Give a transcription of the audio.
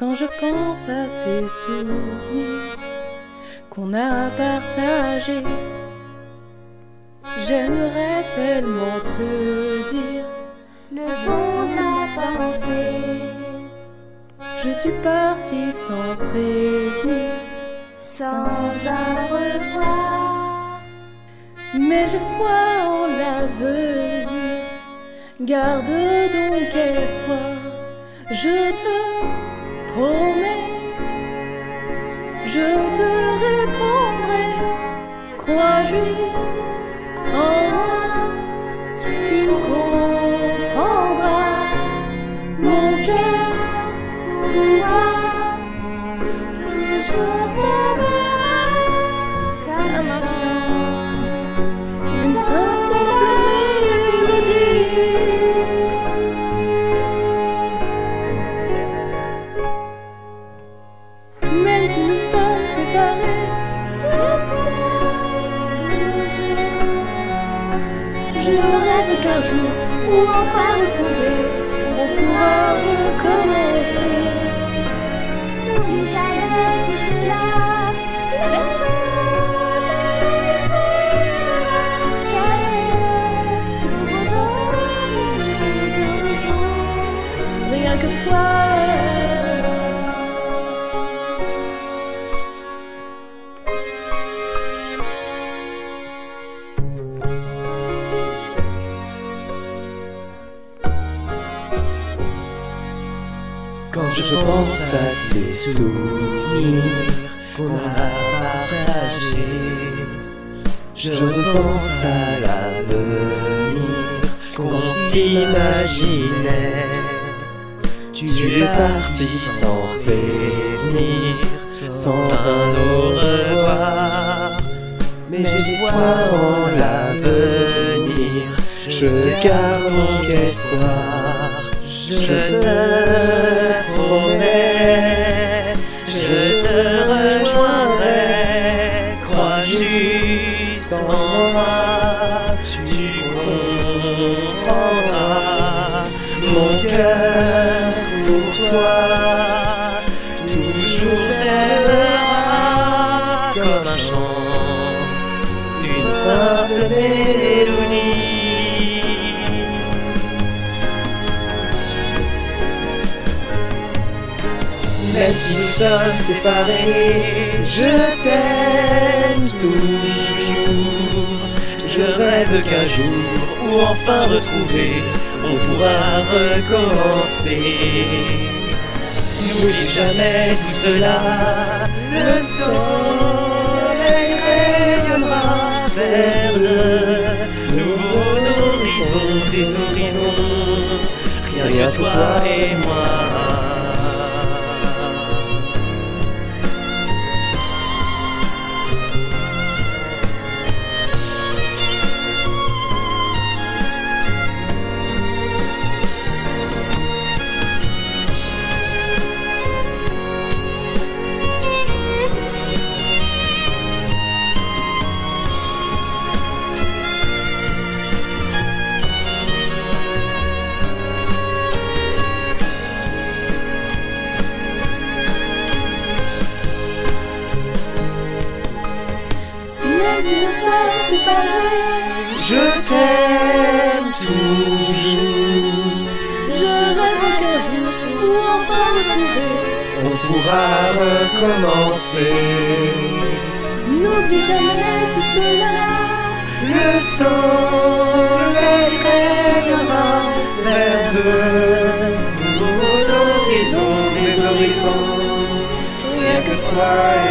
je pense à ces souvenirs qu'on a partagés, j'aimerais tellement te dire le fond de la pensée. Je suis partie sans prévenir, sans un revoir. Mais j'ai foi en l'avenir, garde donc espoir. Je te promets, je te répondrai, crois juste en qu'un jour, où enfin retrouver, on pourra recommencer. N'oublie jamais tout cela. Rien que toi. Je pense à ces souvenirs qu'on a partagés, je repense à l'avenir qu'on s'imaginait. Tu es parti sans prévenir, sans un au revoir. Mais j'ai foi en l'avenir, je garde mon espoir. Je te toi, toujours t'aimera comme un chant, une simple mélodie. Même si nous sommes séparés, je t'aime toujours. Je rêve qu'un jour, ou enfin retrouver, on pourra recommencer. N'oublie jamais tout cela, le soleil rayonnera vers de nouveaux horizons, des horizons, rien que toi et moi. Je t'aime toujours. je rêve qu'un jour, où enfin retrouver. On pourra recommencer. N'oublie jamais tout cela. Le soleil rayonnera vers de nouveaux horizons, des horizons, rien que toi et